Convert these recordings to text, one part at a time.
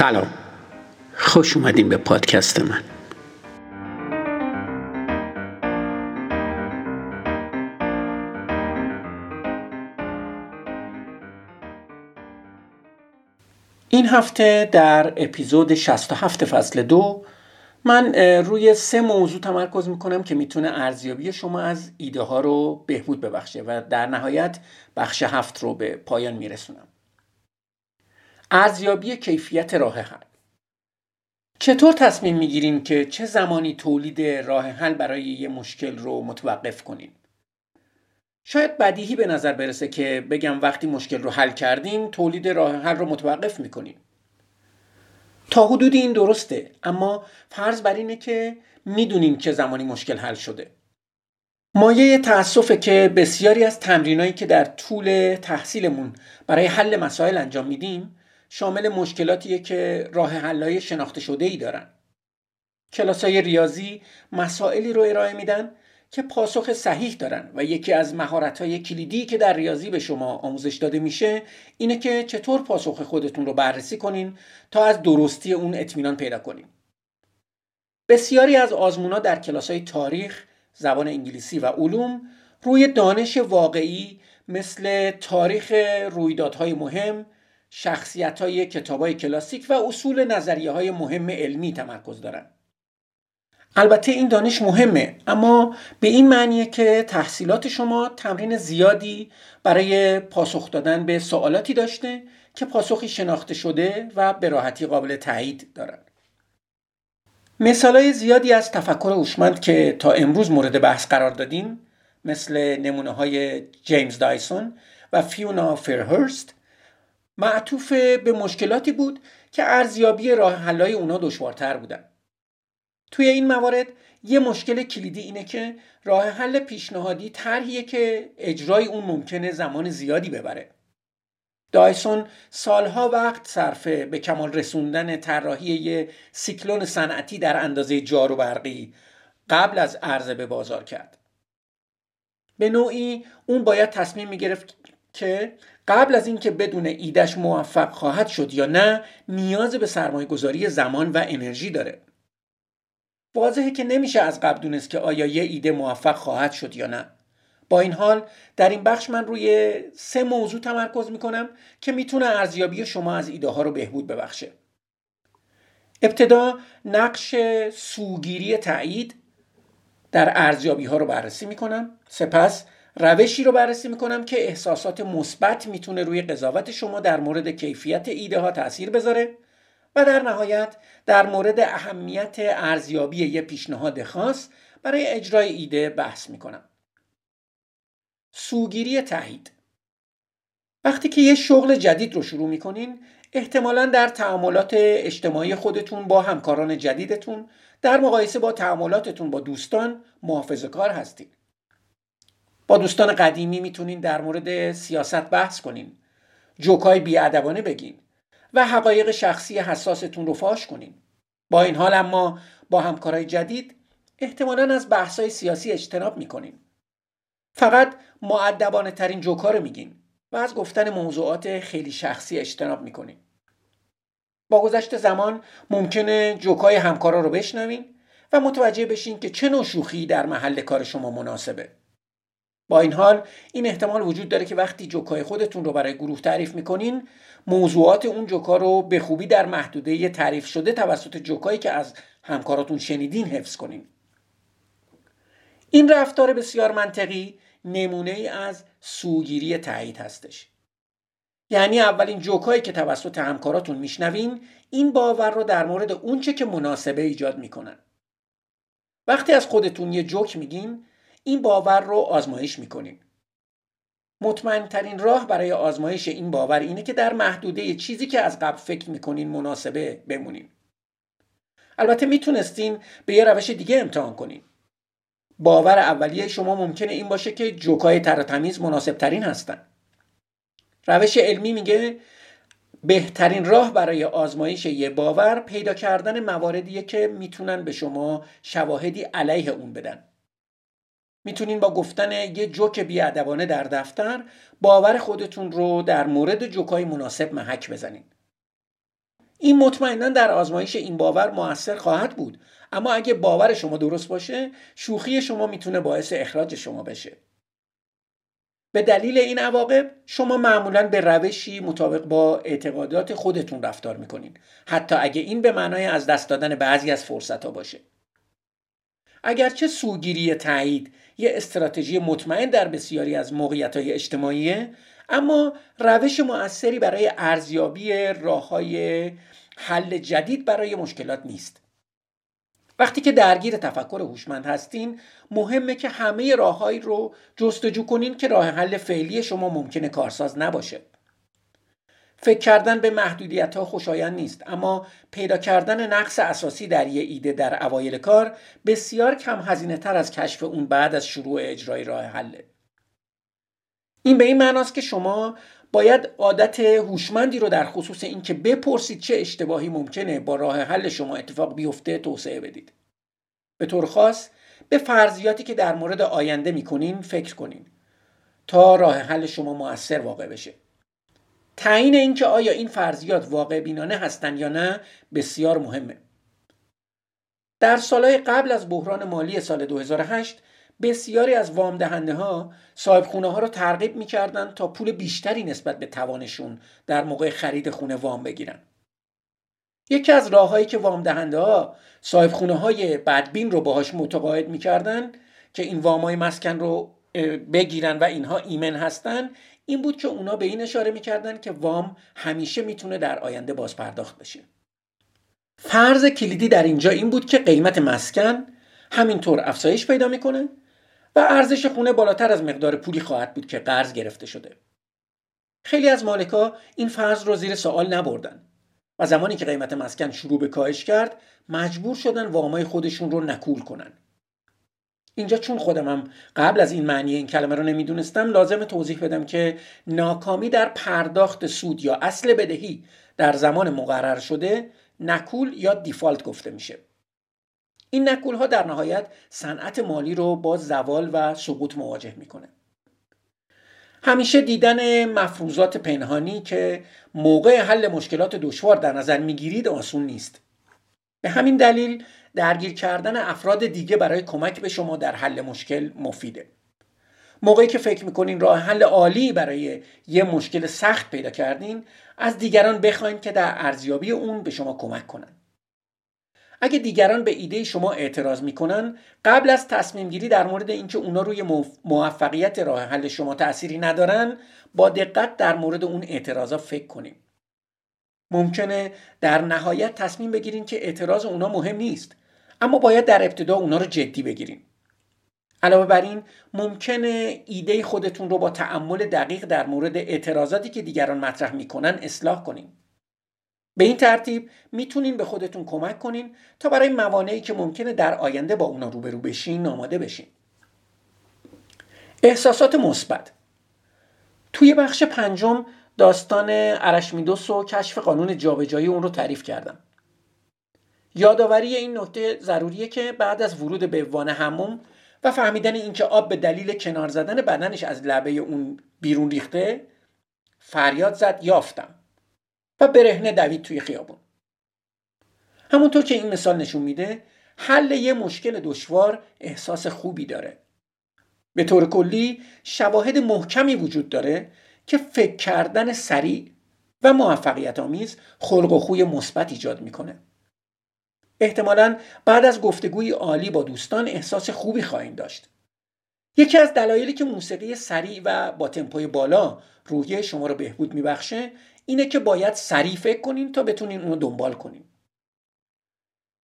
سلام. خوش اومدین به پادکست من. این هفته در اپیزود 67 فصل دو من روی سه موضوع تمرکز می‌کنم که می‌تونه ارزیابی شما از ایده ها رو بهبود ببخشه و در نهایت بخش هفت رو به پایان میرسونم. ارزیابی کیفیت راه حل. چطور تصمیم می‌گیریم که چه زمانی تولید راه حل برای یه مشکل رو متوقف کنیم؟ شاید بدیهی به نظر برسه که بگم وقتی مشکل رو حل کردیم تولید راه حل رو متوقف می‌کنیم. تا حدودی این درسته اما فرض بر اینه که می‌دونیم که زمانی مشکل حل شده. مایه تاسفه که بسیاری از تمرینایی که در طول تحصیلمون برای حل مسائل انجام میدیم شامل مشکلاتیه که راه حلای شناخته شده ای دارن. کلاس های ریاضی مسائلی رو ارائه میدن که پاسخ صحیح دارن و یکی از مهارت های کلیدی که در ریاضی به شما آموزش داده میشه اینه که چطور پاسخ خودتون رو بررسی کنین تا از درستی اون اطمینان پیدا کنین. بسیاری از آزمونا در کلاس های تاریخ، زبان انگلیسی و علوم روی دانش واقعی مثل تاریخ رویدادهای مهم، شخصیت های کتاب های کلاسیک و اصول نظریه های مهم علمی تمرکز دارند. البته این دانش مهمه اما به این معنیه که تحصیلات شما تمرین زیادی برای پاسخ دادن به سوالاتی داشته که پاسخی شناخته شده و به راحتی قابل تایید دارند. مثالای زیادی از تفکر هوشمند که تا امروز مورد بحث قرار دادیم مثل نمونه های جیمز دایسون و فیونا فرهرست معطوف به مشکلاتی بود که ارزیابی راه حلای اونا دشوارتر بودن. توی این موارد یه مشکل کلیدی اینه که راه حل پیشنهادی طرحیه که اجرای اون ممکنه زمان زیادی ببره. دایسون سالها وقت صرفه به کمال رسوندن طراحی یه سیکلون صنعتی در اندازه جارو برقی قبل از عرضه به بازار کرد. به نوعی اون باید تصمیم می‌گرفت که قبل از اینکه بدون ایدش موفق خواهد شد یا نه نیاز به سرمایه گذاری زمان و انرژی داره. واضحه که نمیشه از قبل دونست که آیا یه ایده موفق خواهد شد یا نه. با این حال در این بخش من روی سه موضوع تمرکز می‌کنم که می‌تونه ارزیابی شما از ایده ها رو بهبود ببخشه. ابتدا نقش سوگیری تایید در ارزیابی ها رو بررسی می‌کنم. سپس روشی رو بررسی می‌کنم که احساسات مثبت می‌تونه روی قضاوت شما در مورد کیفیت ایده ها تاثیر بذاره و در نهایت در مورد اهمیت ارزیابی یه پیشنهاد خاص برای اجرای ایده بحث می‌کنم. سوگیری تایید وقتی که یه شغل جدید رو شروع می‌کنین احتمالا در تعاملات اجتماعی خودتون با همکاران جدیدتون در مقایسه با تعاملاتتون با دوستان محافظه کار هستید با دوستان قدیمی می‌تونین در مورد سیاست بحث کنین. جوکای بیادبانه بگین و حقایق شخصی حساستون رو فاش کنین. با این حال اما با همکارای جدید احتمالا از بحثای سیاسی اجتناب می‌کنین. فقط معدبانه ترین جوکا رو میگین و از گفتن موضوعات خیلی شخصی اجتناب می‌کنین. با گذشت زمان ممکنه جوکای همکارا رو بشنوین و متوجه بشین که چه نوع شوخی در محل کار شما مناسبه. با این حال این احتمال وجود داره که وقتی جوکای خودتون رو برای گروه تعریف می‌کنین موضوعات اون جوکا رو به خوبی در محدوده تعریف شده توسط جوکایی که از همکاراتون شنیدین حفظ کنین. این رفتار بسیار منطقی نمونه ای از سوگیری تایید هستش. یعنی اولین جوکایی که توسط همکاراتون میشنوین این باور رو در مورد اونچه که مناسبه ایجاد می‌کنن. وقتی از خودتون یه جوک میگین این باور رو آزمایش می‌کنیم. مطمئن ترین راه برای آزمایش این باور اینه که در محدوده چیزی که از قبل فکر می‌کنین مناسبه بمونیم البته می‌تونستین به یه روش دیگه امتحان کنین. باور اولیه شما ممکنه این باشه که جوکای تر تمیز مناسب ترین هستن. روش علمی میگه بهترین راه برای آزمایش یه باور پیدا کردن مواردیه که می‌تونن به شما شواهدی علیه اون بدن. می‌تونین با گفتن یه جوک بیادبانه در دفتر باور خودتون رو در مورد جوکای مناسب محک بزنین. این مطمئنا در آزمایش این باور موثر خواهد بود اما اگه باور شما درست باشه شوخی شما می‌تونه باعث اخراج شما بشه. به دلیل این عواقب شما معمولا به روشی مطابق با اعتقادات خودتون رفتار می‌کنین حتی اگه این به معنای از دست دادن بعضی از فرصت ها باشه. اگرچه سوگیری تایید یه استراتژی مطمئن در بسیاری از موقعیت های اجتماعیه اما روش مؤثری برای ارزیابی راه های حل جدید برای مشکلات نیست. وقتی که درگیر تفکر هوشمند هستین مهمه که همه راههایی رو جستجو کنین که راه حل فعلی شما ممکنه کارساز نباشه. فکر کردن به محدودیت ها خوشایند نیست اما پیدا کردن نقص اساسی در یه ایده در اوایل کار بسیار کم هزینه تر از کشف اون بعد از شروع اجرای راه حله. این به این معناست که شما باید عادت هوشمندی رو در خصوص اینکه بپرسید چه اشتباهی ممکنه با راه حل شما اتفاق بیفته توسعه بدید. به طور خاص به فرضیاتی که در مورد آینده می‌کنین فکر کنین تا راه حل شما موثر واقع بشه. تعیین اینکه آیا این فرضیات واقع بینانه هستند یا نه بسیار مهمه در سالهای قبل از بحران مالی سال 2008 بسیاری از وام دهنده ها صاحب خونه ها رو ترغیب می‌کردن تا پول بیشتری نسبت به توانشون در موقع خرید خونه وام بگیرن. یکی از راههایی که وام دهنده ها صاحب خونه های بدبین رو باهاش متقاعد می‌کردن که این وام های مسکن رو بگیرن و اینها ایمن هستن این بود که اونا به این اشاره می‌کردن که وام همیشه می‌تونه در آینده باز پرداخت بشه. فرض کلیدی در اینجا این بود که قیمت مسکن همینطور افزایش پیدا می‌کنه و ارزش خونه بالاتر از مقدار پولی خواهد بود که قرض گرفته شده. خیلی از مالکا این فرض رو زیر سوال نبردن و زمانی که قیمت مسکن شروع به کاهش کرد مجبور شدن وامای خودشون رو نکول کنن. اینجا چون خودم هم قبل از این معنی این کلمه رو نمی‌دونستم لازم توضیح بدم که ناکامی در پرداخت سود یا اصل بدهی در زمان مقرر شده نکول یا دیفالت گفته میشه. این نکول ها در نهایت صنعت مالی رو با زوال و سقوط مواجه می‌کنه همیشه دیدن مفروضات پنهانی که موقع حل مشکلات دشوار در نظر می‌گیرید آسون نیست به همین دلیل درگیر کردن افراد دیگه برای کمک به شما در حل مشکل مفیده. موقعی که فکر می‌کنین راه حل عالی برای یه مشکل سخت پیدا کردین از دیگران بخواین که در ارزیابی اون به شما کمک کنن. اگه دیگران به ایده شما اعتراض می‌کنن قبل از تصمیم گیری در مورد اینکه اونا روی موفقیت راه حل شما تأثیری ندارن با دقت در مورد اون اعتراضا فکر کنیم ممکنه در نهایت تصمیم بگیرین که اعتراض اونا مهم نیست. اما باید در ابتدا اونا رو جدی بگیرین علاوه بر این ممکنه ایده خودتون رو با تعمل دقیق در مورد اعتراضاتی که دیگران مطرح می‌کنن اصلاح کنین. به این ترتیب می‌تونین به خودتون کمک کنین تا برای موانعی که ممکنه در آینده با اونا روبرو بشین آماده بشین. احساسات مثبت. توی بخش پنجم داستان ارشمیدس و کشف قانون جابجایی اون رو تعریف کردم. یادآوری این نکته ضروریه که بعد از ورود به وان هموم و فهمیدن اینکه آب به دلیل کنار زدن بدنش از لبه اون بیرون ریخته فریاد زد یافتم و برهنه دوید توی خیابون. همونطور که این مثال نشون میده حل یه مشکل دشوار احساس خوبی داره. به طور کلی شواهد محکمی وجود داره که فکر کردن سریع و موفقیت آمیز خلق و خوی مثبت ایجاد می‌کنه. احتمالا بعد از گفتگوی عالی با دوستان احساس خوبی خواهید داشت. یکی از دلایلی که موسیقی سریع و با تمپوی بالا روحیه شما رو بهبود میبخشه اینه که باید سریع فکر کنین تا بتونین اونو دنبال کنین.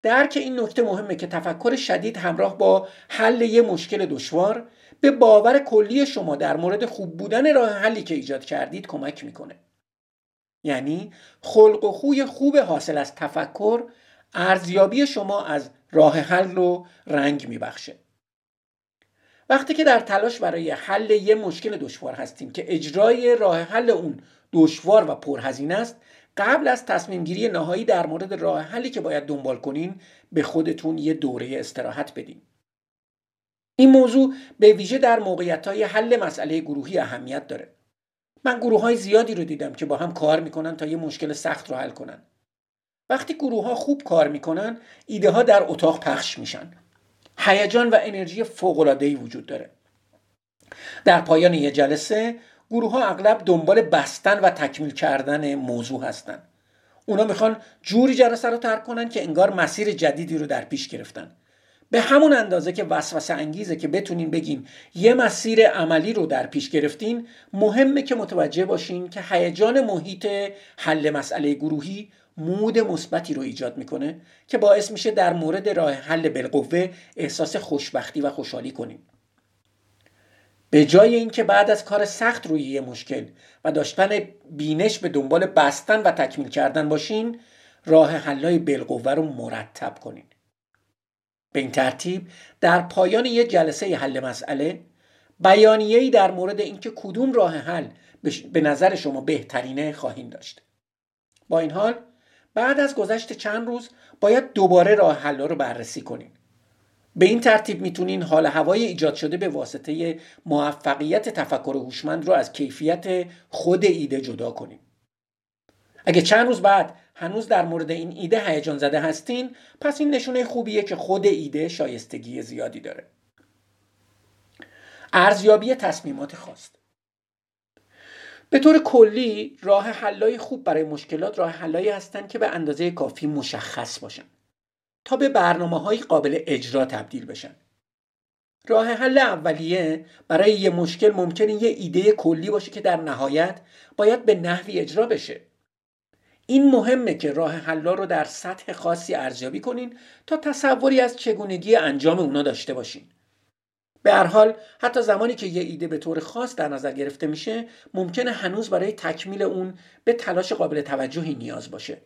درک این نکته مهمه که تفکر شدید همراه با حل یه مشکل دشوار به باور کلی شما در مورد خوب بودن راه حلی که ایجاد کردید کمک می‌کنه. یعنی خلق و خوی خوب حاصل از تفکر ارزیابی شما از راه حل رو رنگ میبخشه. وقتی که در تلاش برای حل یه مشکل دشوار هستیم که اجرای راه حل اون دشوار و پرهزینه است قبل از تصمیم گیری نهایی در مورد راه حلی که باید دنبال کنین به خودتون یه دوره استراحت بدین. این موضوع به ویژه در موقعیت های حل مسئله گروهی اهمیت داره. من گروه های زیادی رو دیدم که با هم کار می‌کنن تا یه مشکل سخت رو حل کنن. وقتی گروه ها خوب کار می‌کنن ایده ها در اتاق پخش میشن. هیجان و انرژی فوق وجود داره. در پایان یه جلسه گروه ها اغلب دنبال بستن و تکمیل کردن موضوع هستن. اونا می‌خوان جوری جلسه رو ترک کنن که انگار مسیر جدیدی رو در پیش گرفتن. به همون اندازه که وسوسه انگیزه که بتونین بگیم یه مسیر عملی رو در پیش گرفتین مهمه که متوجه باشین که هیجان محیط حل مسئله گروهی مود مثبتی رو ایجاد می‌کنه که باعث میشه در مورد راه حل بالقوه احساس خوشبختی و خوشحالی کنیم. به جای اینکه بعد از کار سخت روی یه مشکل و داشتن بینش به دنبال بستن و تکمیل کردن باشین راه حلای بالقوه رو مرتب کنین. به این ترتیب در پایان یک جلسه حل مسئله بیانیه‌ای در مورد اینکه کدوم راه حل به نظر شما بهترینه خواهیم داشت. با این حال بعد از گذشت چند روز باید دوباره راه حل رو بررسی کنیم. به این ترتیب می‌تونین حال هوای ایجاد شده به واسطه موفقیت تفکر هوشمند رو از کیفیت خود ایده جدا کنیم. اگه چند روز بعد هنوز در مورد این ایده هیجان زده هستین پس این نشونه خوبیه که خود ایده شایستگی زیادی داره. ارزیابی تصمیمات خواست به طور کلی راه حلای خوب برای مشکلات راه حلایی هستند که به اندازه کافی مشخص باشن تا به برنامه های قابل اجرا تبدیل بشن. راه حل اولیه برای یه مشکل ممکنه یه ایده کلی باشه که در نهایت باید به نحوی اجرا بشه. این مهمه که راه حلا رو در سطح خاصی ارزیابی کنین تا تصوری از چگونگی انجام اونا داشته باشین. به هر حال حتی زمانی که یه ایده به طور خاص در نظر گرفته میشه ممکنه هنوز برای تکمیل اون به تلاش قابل توجهی نیاز باشه.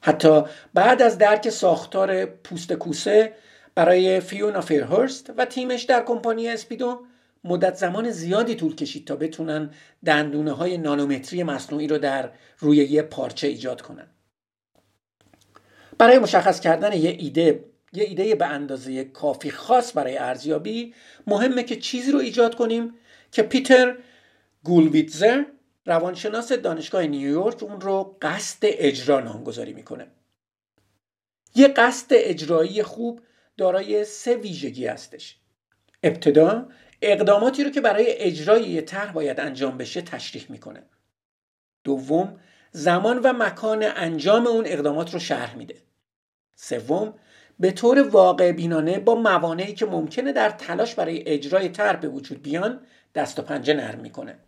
حتی بعد از درک ساختار پوست کوسه برای فیونا فیرهرست و تیمش در کمپانی اسپیدو مدت زمان زیادی طول کشید تا بتونن دندونه های نانومتری مصنوعی رو در روی یه پارچه ایجاد کنن. برای مشخص کردن یه ایده یه ایده به اندازه کافی خاص برای ارزیابی مهمه که چیزی رو ایجاد کنیم که پیتر گولویتزر روانشناس دانشگاه نیویورک اون رو قصد اجرا نامگذاری می‌کنه. یه قصد اجرایی خوب دارای سه ویژگی هستش. ابتدا اقداماتی رو که برای اجرای یه طرح باید انجام بشه تشریح می‌کنه. دوم زمان و مکان انجام اون اقدامات رو شرح میده. سوم به طور واقع بینانه با موانعی که ممکنه در تلاش برای اجرای طرح به وجود بیان دست و پنجه نرم می‌کنه.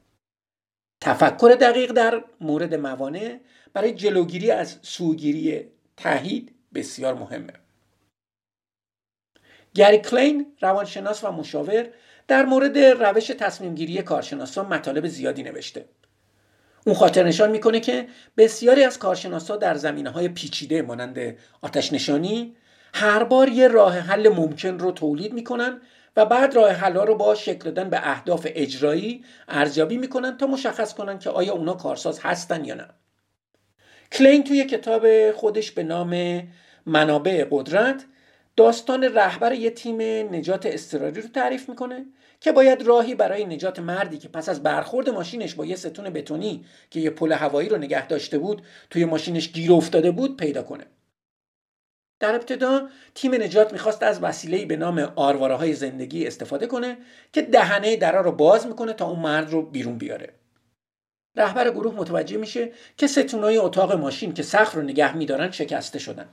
تفکر دقیق در مورد موانع برای جلوگیری از سوگیری تهید بسیار مهمه. گری کلین روانشناس و مشاور در مورد روش تصمیم گیری کارشناسان مطالب زیادی نوشته. اون خاطر نشان می‌کنه که بسیاری از کارشناسا در زمینه های پیچیده مانند آتش نشانی هر بار یه راه حل ممکن رو تولید می‌کنن و بعد راه حل رو با شکل دادن به اهداف اجرایی ارزیابی می‌کنن تا مشخص کنن که آیا اونا کارساز هستن یا نه. کلین توی کتاب خودش به نام منابع قدرت داستان رهبر یه تیم نجات اضطراری رو تعریف می‌کنه که باید راهی برای نجات مردی که پس از برخورد ماشینش با یه ستون بتونی که یه پل هوایی رو نگه داشته بود توی ماشینش گیر افتاده بود پیدا کنه. در ابتدا تیم نجات می‌خواست از وسیله‌ای به نام آرواره های زندگی استفاده کنه که دهنه درا رو باز می‌کنه تا اون مرد رو بیرون بیاره. رهبر گروه متوجه میشه که ستونای اتاق ماشین که سقف رو نگه میدارن شکسته شدن.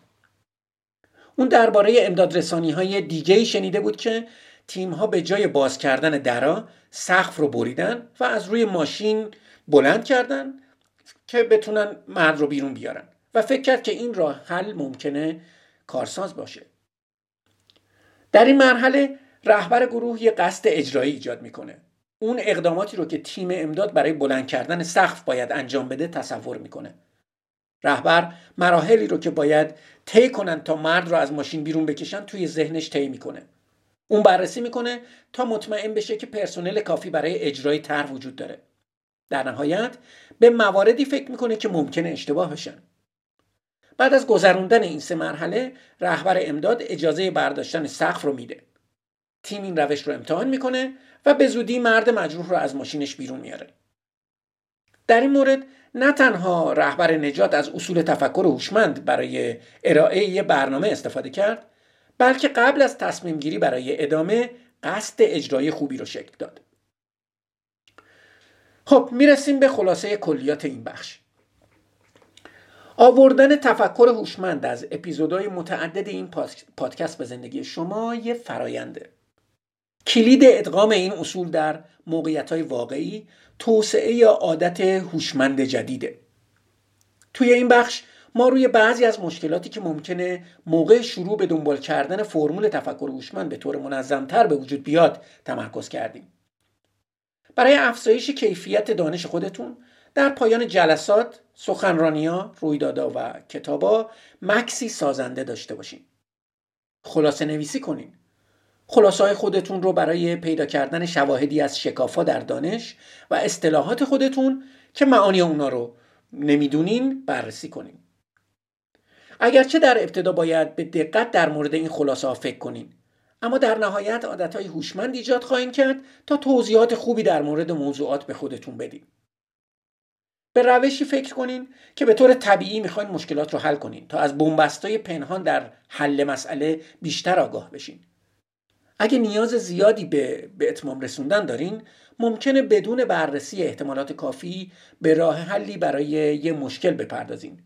اون درباره امداد رسانی های دیگه شنیده بود که تیم ها به جای باز کردن درا سقف رو بریدن و از روی ماشین بلند کردن که بتونن مرد رو بیرون بیارن و فکر کرد که این راه حل ممکنه کارساز باشه. در این مرحله رهبر گروه یه قصد اجرایی ایجاد می‌کنه. اون اقداماتی رو که تیم امداد برای بلند کردن سقف باید انجام بده تصور می‌کنه. رهبر مراحلی رو که باید طی کنن تا مرد رو از ماشین بیرون بکشن توی ذهنش طی می‌کنه. اون بررسی می‌کنه تا مطمئن بشه که پرسنل کافی برای اجرای طرح وجود داره. در نهایت به مواردی فکر می‌کنه که ممکنه اشتباه بشن. بعد از گذروندن این سه مرحله رهبر امداد اجازه برداشتن سقف رو میده. تیم این روش رو امتحان می‌کنه و به زودی مرد مجروح رو از ماشینش بیرون میاره. در این مورد نه تنها رهبر نجات از اصول تفکر هوشمند برای ارائه یه برنامه استفاده کرد بلکه قبل از تصمیم گیری برای ادامه قصد اجرای خوبی رو شکل داد. خب می‌رسیم به خلاصه کلیات این بخش. آوردن تفکر هوشمند از اپیزودهای متعدد این پادکست به زندگی شما یه فراینده کلید ادغام این اصول در موقعیت های واقعی توسعه یا عادت هوشمند جدیده. توی این بخش ما روی بعضی از مشکلاتی که ممکنه موقع شروع به دنبال کردن فرمول تفکر هوشمند به طور منظمتر به وجود بیاد تمرکز کردیم. برای افزایش کیفیت دانش خودتون در پایان جلسات سخنرانیا رویدادها و کتابا مکسی سازنده داشته باشین خلاصه نویسی کنین. خلاصه های خودتون رو برای پیدا کردن شواهدی از شکافا در دانش و اصطلاحات خودتون که معانی اونا رو نمی‌دونین بررسی کنین. اگرچه در ابتدا باید به دقت در مورد این خلاصه ها فکر کنین اما در نهایت عادت های هوشمند ایجاد خواهید کرد تا توضیحات خوبی در مورد موضوعات به خودتون بدین. به روشی فکر کنین که به طور طبیعی می‌خواین مشکلات رو حل کنین تا از بنبستای پنهان در حل مسئله بیشتر آگاه بشین. اگه نیاز زیادی به, به اتمام رسوندن دارین ممکنه بدون بررسی احتمالات کافی به راه حلی برای یه مشکل بپردازین.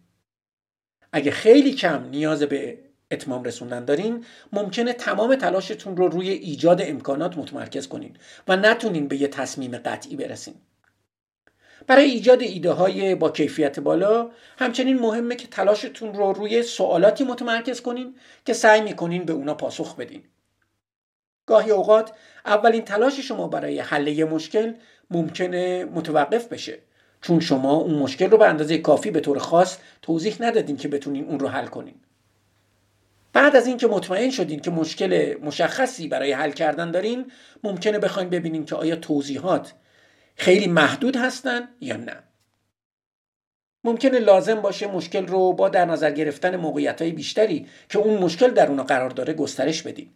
اگه خیلی کم نیاز به اتمام رسوندن دارین ممکنه تمام تلاشتون رو روی ایجاد امکانات متمرکز کنین و نتونین به یه تصمیم قطعی برسین. برای ایجاد ایده های با کیفیت بالا همچنین مهمه که تلاشتون رو روی سوالاتی متمرکز کنین که سعی می‌کنین به اونا پاسخ بدین. گاهی اوقات اولین تلاش شما برای حل یه مشکل ممکنه متوقف بشه چون شما اون مشکل رو به اندازه کافی به طور خاص توضیح ندادین که بتونین اون رو حل کنین. بعد از اینکه مطمئن شدین که مشکل مشخصی برای حل کردن دارین ممکنه بخواین ببینین که آیا توضیحات خیلی محدود هستن یا نه ممکنه لازم باشه مشکل رو با در نظر گرفتن موقعیت های بیشتری که اون مشکل در اون قرار داره گسترش بدیم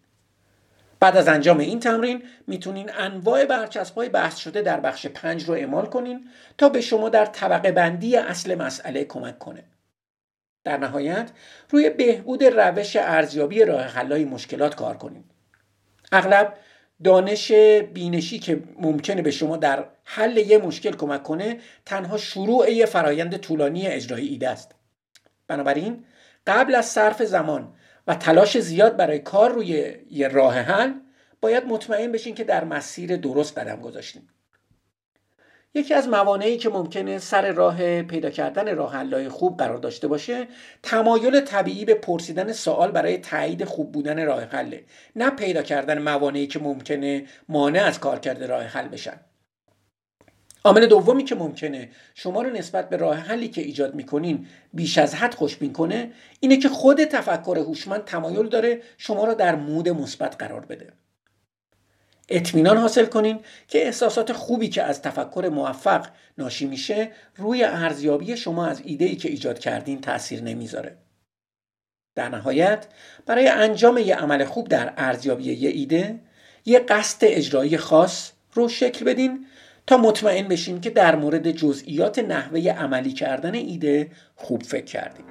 بعد از انجام این تمرین می‌تونین انواع برچسب های بحث شده در بخش پنج رو اعمال کنین تا به شما در طبقه بندی اصل مسئله کمک کنه. در نهایت روی بهبود روش ارزیابی راه حلای مشکلات کار کنین. اغلب دانش بینشی که ممکنه به شما در حل یه مشکل کمک کنه تنها شروع یه فرایند طولانی اجرای ایده است. بنابراین قبل از صرف زمان و تلاش زیاد برای کار روی یه راه حل باید مطمئن بشین که در مسیر درست قدم گذاشتیم یکی از موانعی که ممکنه سر راه پیدا کردن راه خوب قرار داشته باشه تمایل طبیعی به پرسیدن سوال برای تایید خوب بودن راه حله نه پیدا کردن موانعی که ممکنه مانع از کار کرده راه حل بشن. عامل دومی که ممکنه شما رو نسبت به راه حلی که ایجاد می‌کنین بیش از حد خوشبین کنه اینه که خود تفکر هوشمند تمایل داره شما رو در مود مثبت قرار بده. اطمینان حاصل کنین که احساسات خوبی که از تفکر موفق ناشی میشه روی ارزیابی شما از ایده که ایجاد کردین تاثیر نمی‌ذاره. در نهایت برای انجام یه عمل خوب در ارزیابی یه ایده یه قصد اجرایی خاص رو شکل بدین تا مطمئن بشیم که در مورد جزئیات نحوه عملی کردن ایده خوب فکر کردیم.